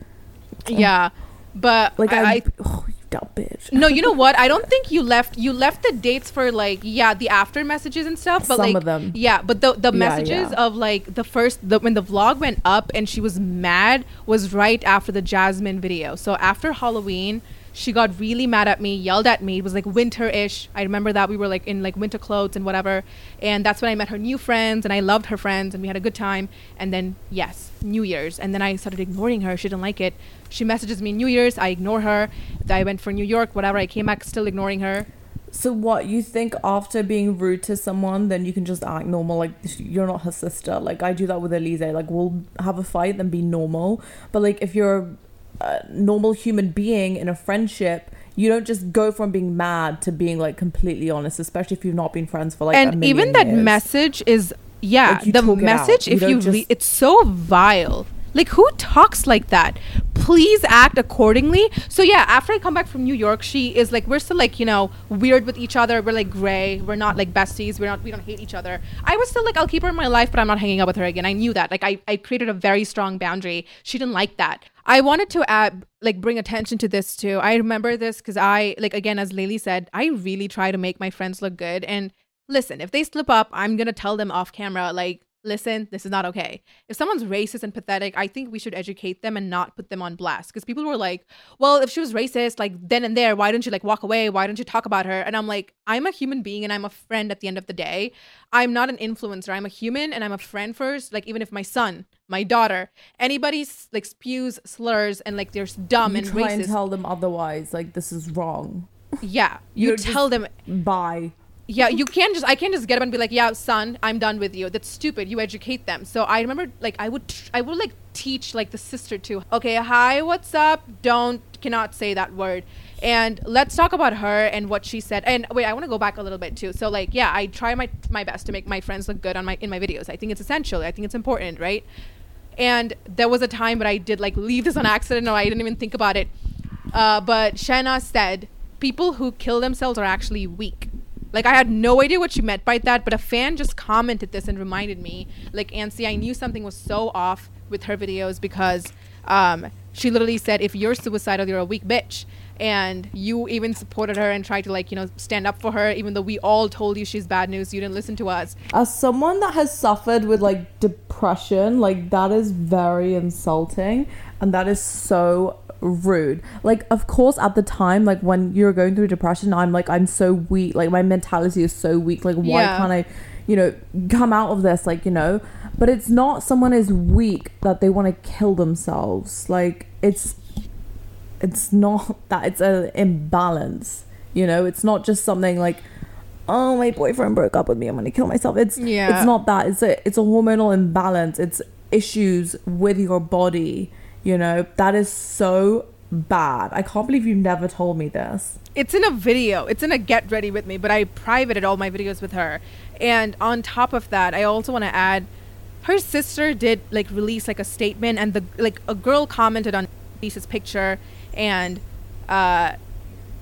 yeah, but Like I, I, I oh, you dumb bitch. no, you know (laughs) what? I don't think you left. You left the dates for like yeah, the after messages and stuff. But Some like of them. yeah, but the the Yeah, messages yeah. of like the first the when the vlog went up and she was mad was right after the Jasmine video. So after Halloween. She got really mad at me, yelled at me. It was like winter-ish. I remember that we were like in like winter clothes and whatever. And that's when I met her new friends and I loved her friends and we had a good time. And then yes, New Year's. And then I started ignoring her. She didn't like it. She messages me New Year's. I ignore her. I went for New York, whatever. I came back still ignoring her. So what you think after being rude to someone, then you can just act normal, like you're not her sister. Like I do that with Elise. Like we'll have a fight, then be normal. But like if you're a normal human being in a friendship, you don't just go from being mad to being like completely honest, especially if you've not been friends for like. a and even that years. message is yeah Like, the message You if don't you just- re- it's so vile like who talks like that? Please act accordingly. So yeah after i come back from new york she is like we're still like you know weird with each other. We're like gray. We're not like besties. We're not we don't hate each other. I was still like i'll keep her in my life but i'm not hanging out with her again. I knew that. Like i, I created a very strong boundary. She didn't like that. I wanted to add like bring attention to this too. I remember this because i like again as Laylee said i really try to make my friends look good. And listen, if they slip up, I'm going to tell them off camera, like, listen, this is not okay. If someone's racist and pathetic, I think we should educate them and not put them on blast. Because people were like, well, if she was racist, like, then and there, why don't you, like, walk away? Why don't you talk about her? And I'm like, I'm a human being and I'm a friend at the end of the day. I'm not an influencer. I'm a human and I'm a friend first. Like, even if my son, my daughter, anybody, like, spews slurs and, like, they're dumb you and try and tell them otherwise. Like this is wrong. yeah. (laughs) You You, tell them Bye. Yeah you can't just i can't just get up and be like yeah son i'm done with you. That's stupid. You educate them. So i remember like i would tr- i would like teach like the sister too. Okay hi what's up? Don't cannot say that word. And let's talk about her and what she said. And wait i want to go back a little bit too. So like yeah i try my my best to make my friends look good on my in my videos. I think it's essential. I think it's important right? And there was a time where I did like leave this on accident. Or I didn't even think about it. Uh, but Shana said people who kill themselves are actually weak. Like I had no idea what she meant by that, but a fan just commented this and reminded me. Like Ansi, I knew something was so off with her videos because um, she literally said, "If you're suicidal, you're a weak bitch." And you even supported her and tried to like you know stand up for her, even though we all told you she's bad news. You didn't listen to us. As someone that has suffered with like depression, like that is very insulting and that is so rude. Like of course at the time like when you're going through depression, I'm like I'm so weak. Like my mentality is so weak. Like why Yeah. can't I, you know, come out of this like, you know? But it's not someone is weak that they want to kill themselves. Like it's it's not (laughs) that it's an imbalance. You know, it's not just something like oh my boyfriend broke up with me i'm gonna kill myself it's Yeah. it's not that it's a it's a hormonal imbalance it's issues with your body you know that is so bad. I can't believe you never told me this. It's in a video. It's in a get ready with me but i privated all my videos with her. And on top of that i also want to add her sister did like release like a statement and the like a girl commented on lisa's picture and uh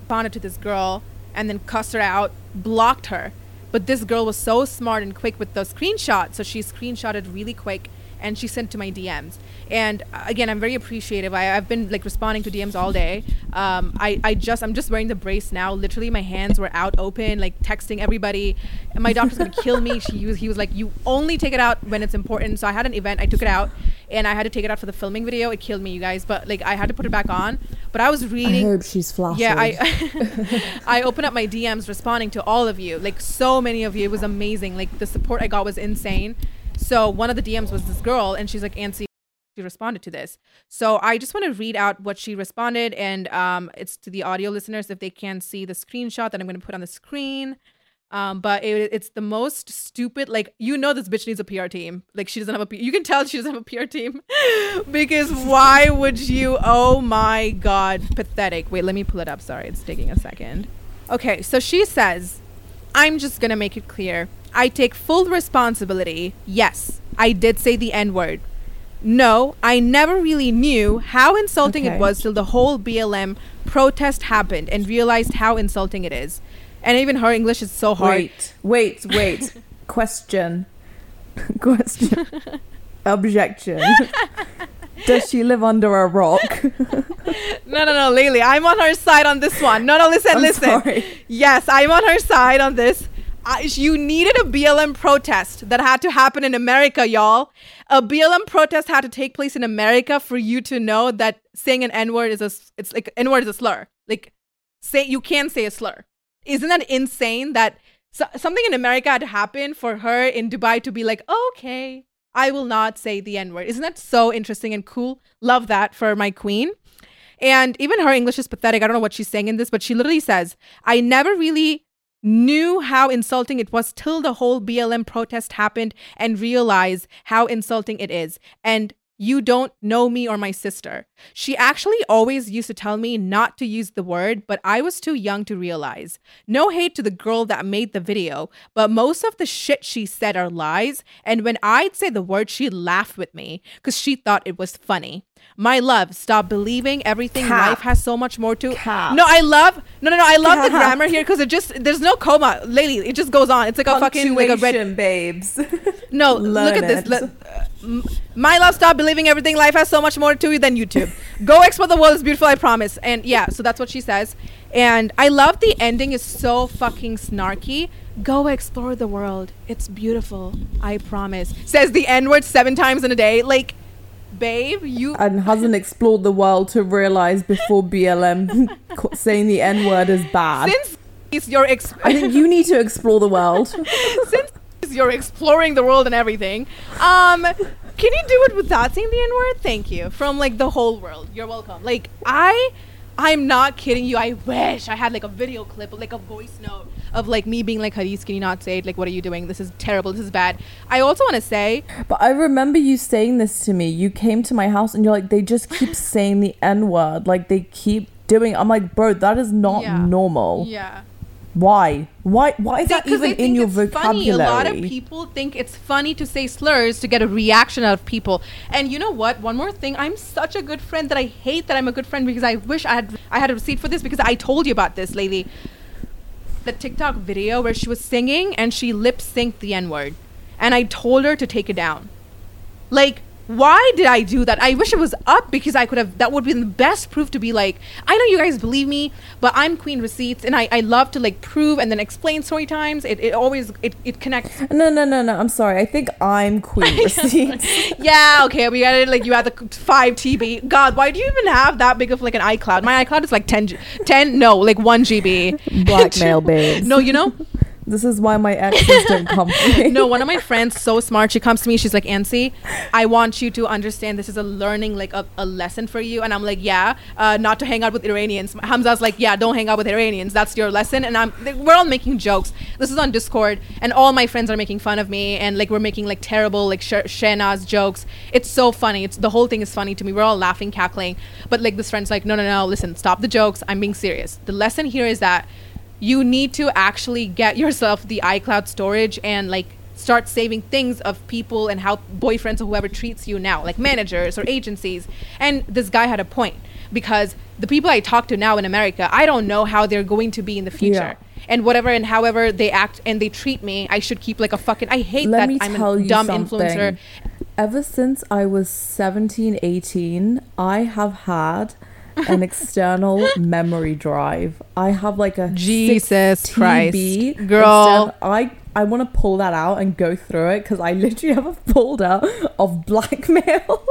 bonded to this girl and then cussed her out blocked her. But this girl was so smart and quick with the screenshot so she screenshotted really quick and she sent to my DMs. And uh, again, I'm very appreciative. I, I've been like responding to DMs all day. Um, I, I just, I'm just wearing the brace now. Literally, my hands were out open, like texting everybody. And my doctor's gonna kill me. She was, he was like, you only take it out when it's important. So I had an event, I took it out, and I had to take it out for the filming video. It killed me, you guys. But like, I had to put it back on. But I was reading. i hope she's flaccid Yeah, I (laughs) I opened up my DMs responding to all of you. Like so many of you. It was amazing. Like the support I got was insane. So one of the DMs was this girl and she's like, Ansi, she responded to this. So I just want to read out what she responded and um it's to the audio listeners if they can see the screenshot that I'm gonna put on the screen. Um, but it, it's the most stupid. Like you know, this bitch needs a PR team. Like she doesn't have a. P- you can tell she doesn't have a PR team (laughs) because why would you? Oh my god, pathetic. Wait, let me pull it up. Sorry, it's taking a second. Okay, so she says, "I'm just gonna make it clear. I take full responsibility. Yes, I did say the N word. No, I never really knew how insulting Okay. it was till the whole BLM protest happened and realized how insulting it is. And even her English is so hard. Wait, wait, wait. (laughs) Question. (laughs) Question. Objection. (laughs) Does she live under a rock? No, no, no, Lily. I'm on her side on this one. No, no, listen, I'm listen. sorry. Yes, I'm on her side on this. You needed a BLM protest that had to happen in America, y'all. A BLM protest had to take place in America for you to know that saying an N word is a it's like N word is a slur. Like say you can say a slur. Isn't that insane that so, something in America had to happen for her in Dubai to be like, okay, I will not say the N word. Isn't that so interesting and cool? Love that for my queen. And even her English is pathetic. I don't know what she's saying in this, but she literally says, I never really knew how insulting it was till the whole BLM protest happened and realized how insulting it is. And you don't know me or my sister. She actually always used to tell me not to use the word, but I was too young to realize. No hate to the girl that made the video, but most of the shit she said are lies. And when I'd say the word, she'd laugh with me because she thought it was funny. My love, stop believing everything. Cap. Life has so much more to. Cap. No, I love. No, no, no. I love the (laughs) grammar here because it just there's no coma, lady. It just goes on. It's like a fucking like a red. Babes. (laughs) No, look at this. Look, my love, stop believing everything. Life has so much more to you than YouTube. (laughs) Go explore the world. It's beautiful, I promise. And yeah, so that's what she says. And I love the ending is so fucking snarky. Go explore the world. It's beautiful, I promise. Says the N word seven times in a day. Like, babe, you. and hasn't explored the world to realize before BLM (laughs) saying the N word is bad. since you're ex- I think you need to explore the world. (laughs) since you're exploring the world and everything, um, can you do it without saying the N word? Thank you. From like the whole world. You're welcome. Like I, I'm not kidding you. I wish I had like a video clip, or like a voice note of like me being like, Hadith, can you not say it? Like, what are you doing? This is terrible. This is bad. I also want to say, But I remember you saying this to me. You came to my house and you're like, they just keep (laughs) saying the N word. Like they keep doing. I'm like, bro, that is not Yeah. normal. yeah. Why? Why? Why is that even in your vocabulary? Funny. A lot of people think it's funny to say slurs to get a reaction out of people. And you know what? One more thing. I'm such a good friend that I hate that I'm a good friend because I wish I had I had a receipt for this because I told you about this lady. The TikTok video where she was singing and she lip synced the N word, and I told her to take it down. Like, why did I do that? I wish it was up because I could have. That would be the best proof to be like, I know you guys believe me, but I'm Queen Receipts, and I, I love to like prove and then explain story times. It, it always it, it connects. No, no, no, no. I'm sorry. I think I'm Queen (laughs) Receipts. (laughs) yeah, okay, we got it. Like you had the five TB. God, why do you even have that big of like an iCloud? My iCloud is like 10, 10 no, like one GB. Blackmail, babes. No, you know. This is why my exes don't come no, one of my friends, so smart, she comes to me. She's like, Ansi, I want you to understand this is a learning, like a, a lesson for you. And I'm like, yeah, uh, not to hang out with Iranians. Hamza's like, yeah, don't hang out with Iranians. That's your lesson. And I'm, we're all making jokes. This is on Discord, and all my friends are making fun of me, and like we're making like terrible like sh- jokes. It's so funny. It's the whole thing is funny to me. We're all laughing, cackling. But like this friend's like, no, no, no, listen, stop the jokes. I'm being serious. The lesson here is that you need to actually get yourself the iCloud storage and like start saving things of people and how boyfriends or whoever treats you now, like managers or agencies. And this guy had a point because the people I talk to now in America, I don't know how they're going to be in the future. And whatever and however they act and they treat me, I should keep like a fucking. I hate Let that I'm tell a you dumb something. influencer. Ever since I was 17, 18, I have had an external memory drive. I have like a Jesus 6 Christ. Girl. extern- I I want to pull that out and go through it because I literally have a folder of blackmail.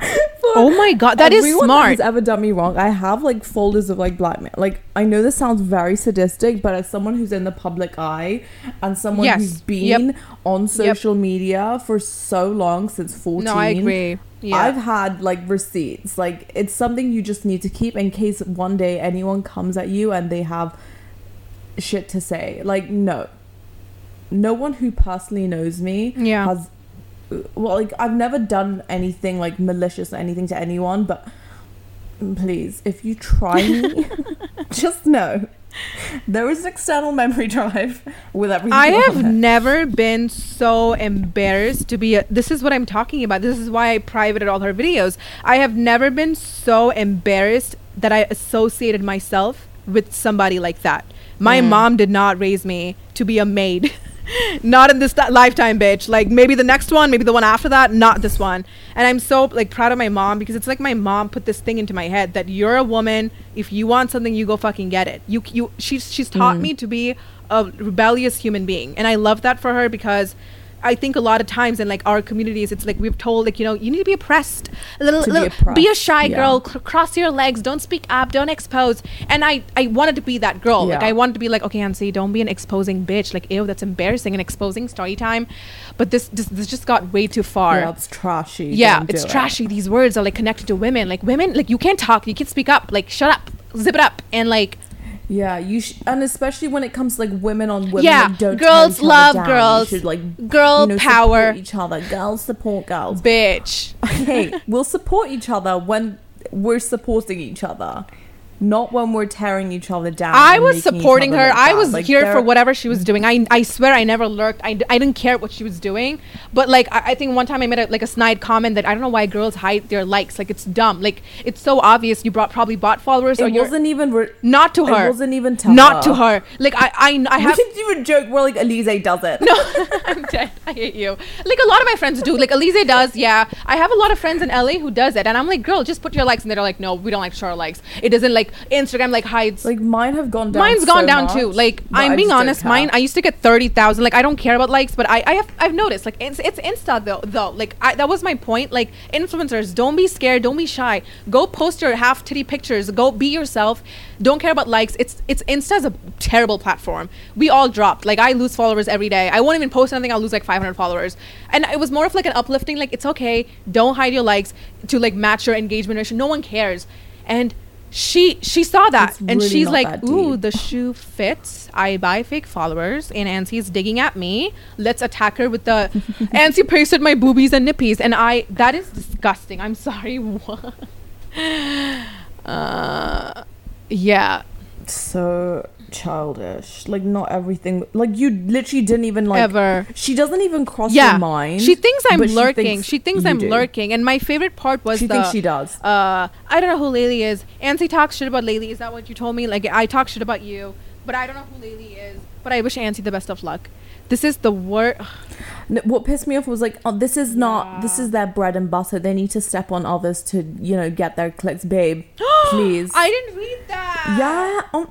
(laughs) for Oh my God, that is smart. has ever done me wrong. I have like folders of like blackmail. Like I know this sounds very sadistic, but as someone who's in the public eye and someone Yes. who's been Yep. on social media for so long since 14 No, I agree. Yeah. I've had like receipts. Like it's something you just need to keep in case one day anyone comes at you and they have shit to say. Like no. no one who personally knows me Yeah. has well like I've never done anything like malicious or anything to anyone, but please, if you try me, (laughs) just know there is an external memory drive with everything. I have never been so embarrassed to be a, this is what I'm talking about. This is why I privated all her videos. I have never been so embarrassed that I associated myself with somebody like that. My mm. mom did not raise me to be a maid. (laughs) not in this ti- lifetime bitch. Like maybe the next one maybe the one after that not this one. And i'm so like proud of my mom because it's like my mom put this thing into my head that you're a woman. If you want something you go fucking get it. You you she's she's taught mm. me to be a rebellious human being. And i love that for her because I think a lot of times in like our communities, it's like we've told like you know you need to be oppressed, a little, To be little oppressed, be a shy yeah. girl, cr- cross your legs, don't speak up, don't expose. And I I wanted to be that girl. Like I wanted to be like okay, Nancy, don't be an exposing bitch. Like ew, that's embarrassing and exposing story time. But this this, this just got way too far. Yeah, it's trashy. Yeah, it's do it. trashy. These words are like connected to women. Like women, like you can't talk, you can't speak up. Like shut up, zip it up, and like Yeah, you sh- and especially when it comes to like women on women. Yeah, like, don't girls love down. girls. You should like Girl you know, power. each other. Girls support girls. bitch. (laughs) hey, we'll support each other when we're supporting each other, not when we're tearing each other down. I was supporting her. I was Like, here for whatever she was doing. I, I swear I never lurked. I, I didn't care what she was doing. But like I, I think one time I made a, like a snide comment that I don't know why girls hide their likes. Like it's dumb. Like it's so obvious you brought probably bought followers It wasn't even. Re- not to her. it wasn't even to not her. to her. Like I I, I We have didn't even joke. We're like Elise does it. no, (laughs) I'm dead. I hate you. Like a lot of my friends do. Like Elise does. Yeah, I have a lot of friends in LA who does it, and I'm like, girl, just put your likes, and they're like, no, we don't like share likes. It doesn't like Instagram like hides. Like mine have gone down. Mine's gone so down much, too. Like I'm being honest, mine I used to get thirty thousand. Like I don't care about likes, but I I have I've noticed like it's it's Insta though though. Like I, that was my point. Like influencers, don't be scared, don't be shy. Go post your half titty pictures. Go be yourself. Don't care about likes. It's it's Insta's a terrible platform. We all dropped. Like I lose followers every day. I won't even post anything. I'll lose like 500 followers. And it was more of like an uplifting. Like it's okay. Don't hide your likes to like match your engagement ratio. No one cares. And she she saw that It's and really she's like, "Ooh, deep." the shoe fits. I buy fake followers, and Ansi's digging at me. Let's attack her with the (laughs) Ansi pasted my boobies and nippies, and I that is disgusting. I'm sorry. What? (laughs) Uh, yeah, so childish. Like not everything. Like you literally didn't even like ever. She doesn't even cross Yeah, your mind. she thinks I'm but she lurking. thinks she thinks I'm do. lurking, and my favorite part was She the. thinks she does. uh, I don't know who Laylee is. Ansi talks shit about Laylee. Is that what you told me? Like I talk shit about you, but I don't know who Laylee is. But I wish Ansi the best of luck. This is the worst. N- what pissed me off was like, oh, this is not. This is their bread and butter. They need to step on others to you know get their clicks, babe. (gasps) Please. I didn't read that. yeah. Um,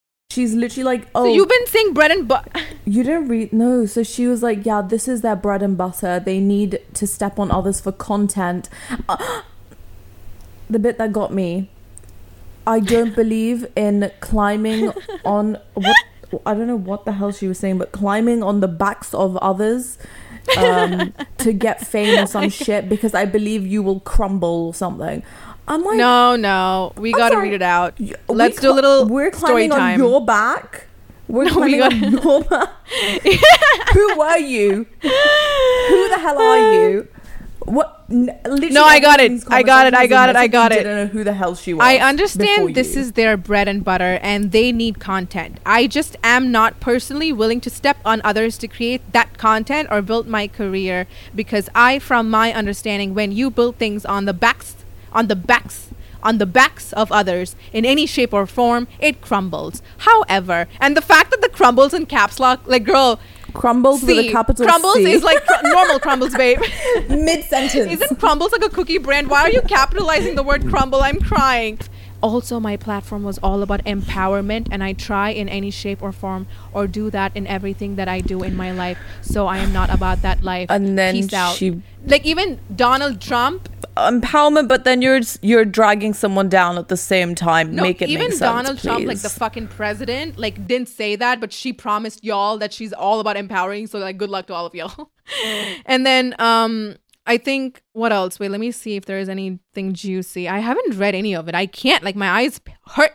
She's literally like, oh, So you've been saying bread and butter. You didn't read no, so she was like, "Yeah, this is their bread and butter. They need to step on others for content." Uh, the bit that got me, I don't believe in climbing (laughs) on what I don't know what the hell she was saying, but climbing on the backs of others um, to get fame or some (laughs) shit because I believe you will crumble or something. I'm like, No, no, we gotta read it out. y- Let's we do a little We're story climbing on time. your back. We're (laughs) No, we climbing on your back. (laughs) Who were you? Who the hell are you? What? literally No, I got it. I got it. I got it. I got it. Didn't know who the hell she was. I understand this you. is their bread and butter and they need content. I just am not personally willing to step on others to create that content or build my career because I from my understanding when you build things on the backs on the backs on the backs of others in any shape or form it crumbles. However, and the fact that the crumbles in caps lock like girl crumbles with a capital crumbles C. is like cr- normal crumbles babe. (laughs) mid sentence. Isn't Crumbles like a cookie brand? Why are you capitalizing the word crumble? I'm crying. Also, my platform was all about empowerment, and I try in any shape or form or do that in everything that I do in my life. So I am not about that life. And then Peace out. she- like even Donald Trump. empowerment, but then you're you're dragging someone down at the same time. No, Make it even make sense, Donald Trump, like the fucking president, like didn't say that, but she promised y'all that she's all about empowering. So like, good luck to all of y'all. (laughs) and then um I think what else? Wait, let me see if there is anything juicy. I haven't read any of it. I can't. Like my eyes hurt.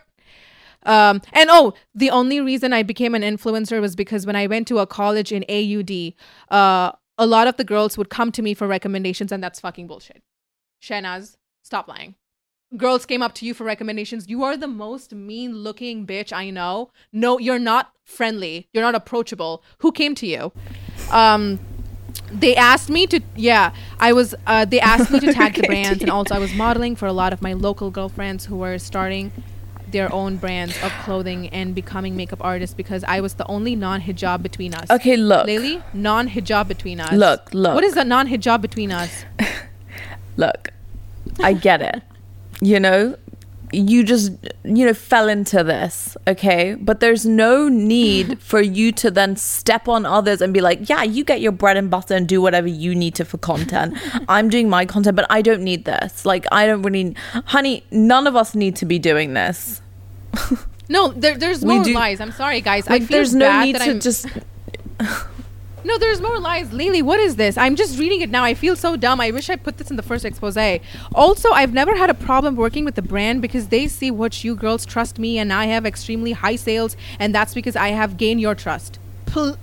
Um and oh, the only reason I became an influencer was because when I went to a college in AUD, uh a lot of the girls would come to me for recommendations and that's fucking bullshit. Shahnaz, stop lying. Girls came up to you for recommendations. You are the most mean looking bitch I know. No, you're not friendly. You're not approachable. Who came to you? Um they asked me to yeah i was uh, they (laughs) asked me to tag the brands and also i was modeling for a lot of my local girlfriends who were starting their own brands of clothing and becoming makeup artists because i was the only non-hijab between us Okay, look. Laylee, non-hijab between us Look, look. what is a non-hijab between us (laughs) Look, I get it. You know, you just you know fell into this, okay? But there's no need (laughs) for you to then step on others and be like, "Yeah, you get your bread and butter and do whatever you need to for content. (laughs) I'm doing my content, but I don't need this. Like, I don't really, honey. None of us need to be doing this. no there, there's more lies i'm sorry guys i feel there's no need that to I'm- just." (laughs) No, there's more lies. Lily, what is this? I'm just reading it now. I feel so dumb. I wish I put this in the first expose. Also, I've never had a problem working with the brand because they see what you girls trust me and I have extremely high sales and that's because I have gained your trust. Pl-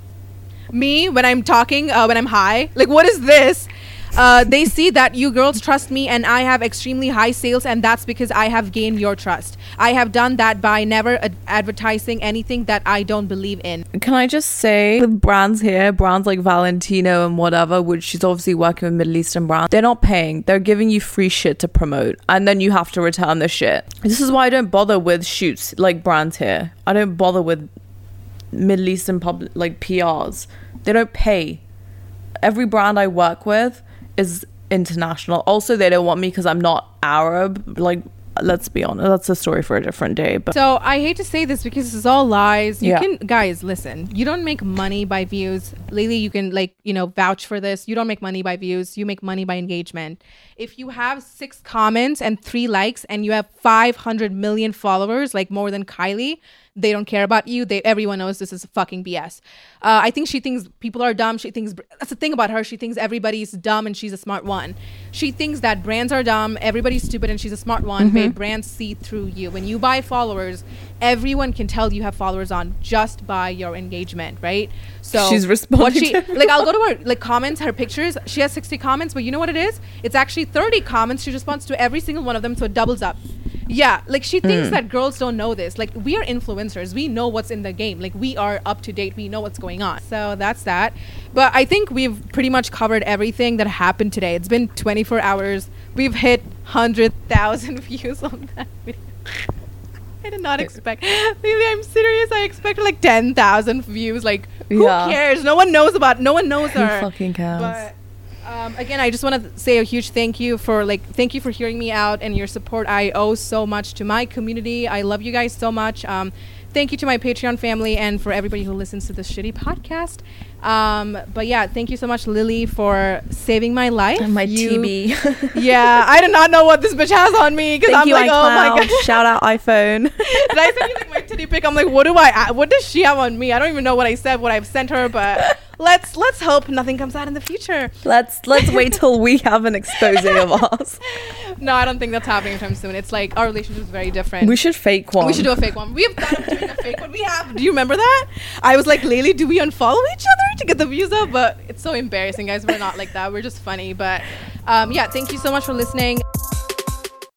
me when I'm talking, uh, when I'm high? Like, what is this? Uh, they see that you girls trust me and I have extremely high sales, and that's because I have gained your trust. I have done that by never ad- advertising anything that I don't believe in. Can I just say the brands here, brands like Valentino and whatever, which she's obviously working with Middle Eastern brands, they're not paying. They're giving you free shit to promote, and then you have to return the shit. This is why I don't bother with shoots like brands here. I don't bother with Middle Eastern public like PRs. They don't pay. Every brand I work with is international. Also, they don't want me because I'm not Arab. Like, let's be honest, that's a story for a different day. But So I hate to say this because this is all lies. You Yeah. can guys listen. You don't make money by views. Lily, you can like, you know, vouch for this. You don't make money by views. You make money by engagement. If you have 6 comments and 3 likes and you have 500 million followers, like more than Kylie, they don't care about you. They everyone knows this is fucking BS. Uh, I think she thinks people are dumb. She thinks that's the thing about her. She thinks everybody's dumb and she's a smart one. She thinks that brands are dumb, everybody's stupid, and she's a smart one. Mm-hmm. Mm-hmm. But brands see through you. When you buy followers, everyone can tell you have followers on just by your engagement, right? So (laughs) She's what responding she to like. I'll go to (laughs) her like comments, her pictures. She has sixty comments, but you know what it is? It's actually thirty comments. She responds to every single one of them, so it doubles up. Yeah, like she thinks Mm. that girls don't know this. Like we are influencers. We know what's in the game. Like we are up to date. We know what's going on. So that's that. But I think we've pretty much covered everything that happened today. It's been 24 hours. We've hit 100,000 (laughs) views on that video. I did not expect. Maybe I'm serious. I expected like 10,000 views. Like who Yeah. cares? No one knows about. No one knows Who her. fucking cares? Um, again, I just want to say a huge thank you for like thank you for hearing me out and your support. I owe so much to my community. I love you guys so much. Um, thank you to my Patreon family and for everybody who listens to this shitty podcast. Um, but yeah, thank you so much, Lily, for saving my life. And my You- TB. (laughs) yeah, I do not know what this bitch has on me because I'm you, like, oh my god. Shout out iPhone. (laughs) Did I send you like my titty pic? I'm like, what do I? What does she have on me? I don't even know what I said, what I've sent her, but (laughs) let's let's hope nothing comes out in the future. let's let's wait till we have an expose of us. No, I don't think that's happening anytime soon. It's like our relationship is very different. We should fake one. We should do a fake one. We have thought of doing a fake one. We have. Do you remember that? I was like, Lily, do we unfollow each other to get the views up? But it's so embarrassing, guys. We're not like that. We're just funny. But Um, yeah, thank you so much for listening.